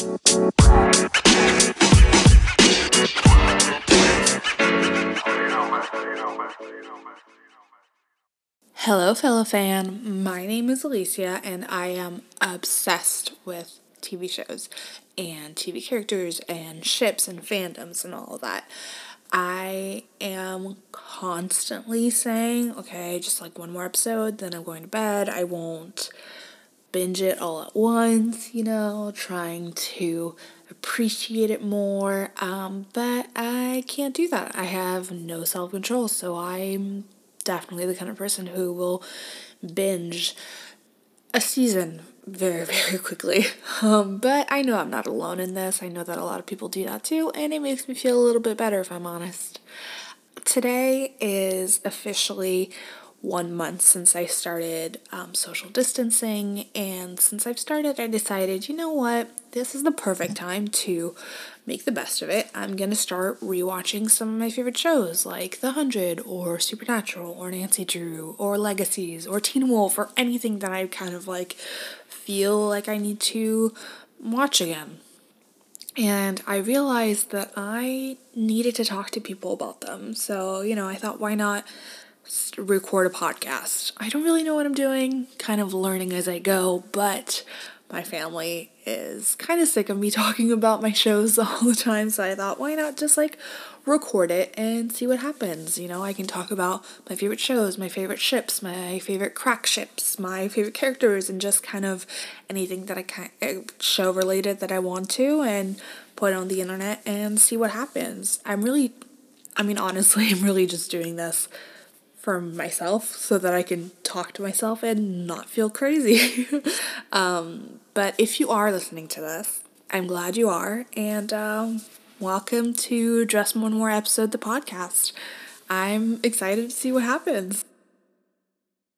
Hello, fellow fan. My name is Alicia, and I am obsessed with TV shows and TV characters and ships and fandoms and all of that. I am constantly saying, okay, just like one more episode, then I'm going to bed. I won't binge it all at once, you know, trying to appreciate it more. Um, but I can't do that. I have no self control, so I'm definitely the kind of person who will binge a season very, very quickly. Um, but I know I'm not alone in this. I know that a lot of people do that too, and it makes me feel a little bit better if I'm honest. Today is officially one month since I started um, social distancing, and since I've started, I decided, you know what, this is the perfect time to make the best of it. I'm gonna start rewatching some of my favorite shows like The Hundred, or Supernatural, or Nancy Drew, or Legacies, or Teen Wolf, or anything that I kind of like feel like I need to watch again. And I realized that I needed to talk to people about them. So, you know, I thought, why not record a podcast. I don't really know what I'm doing, kind of learning as I go, but my family is kind of sick of me talking about my shows all the time, so I thought, why not just like record it and see what happens? You know, I can talk about my favorite shows, my favorite ships, my favorite crack ships, my favorite characters, and just kind of anything that I can uh, show related that I want to, and put on the internet and see what happens. I'm really, I mean, honestly, I'm really just doing this for myself so that I can talk to myself and not feel crazy. um, but if you are listening to this, I'm glad you are, and um, welcome to Just One More Episode, the podcast. I'm excited to see what happens.